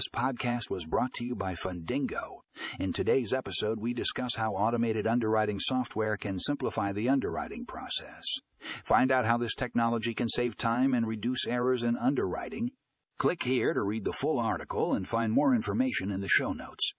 This podcast was brought to you by Fundingo. In today's episode, we discuss how automated underwriting software can simplify the underwriting process. Find out how this technology can save time and reduce errors in underwriting. Click here to read the full article and find more information in the show notes.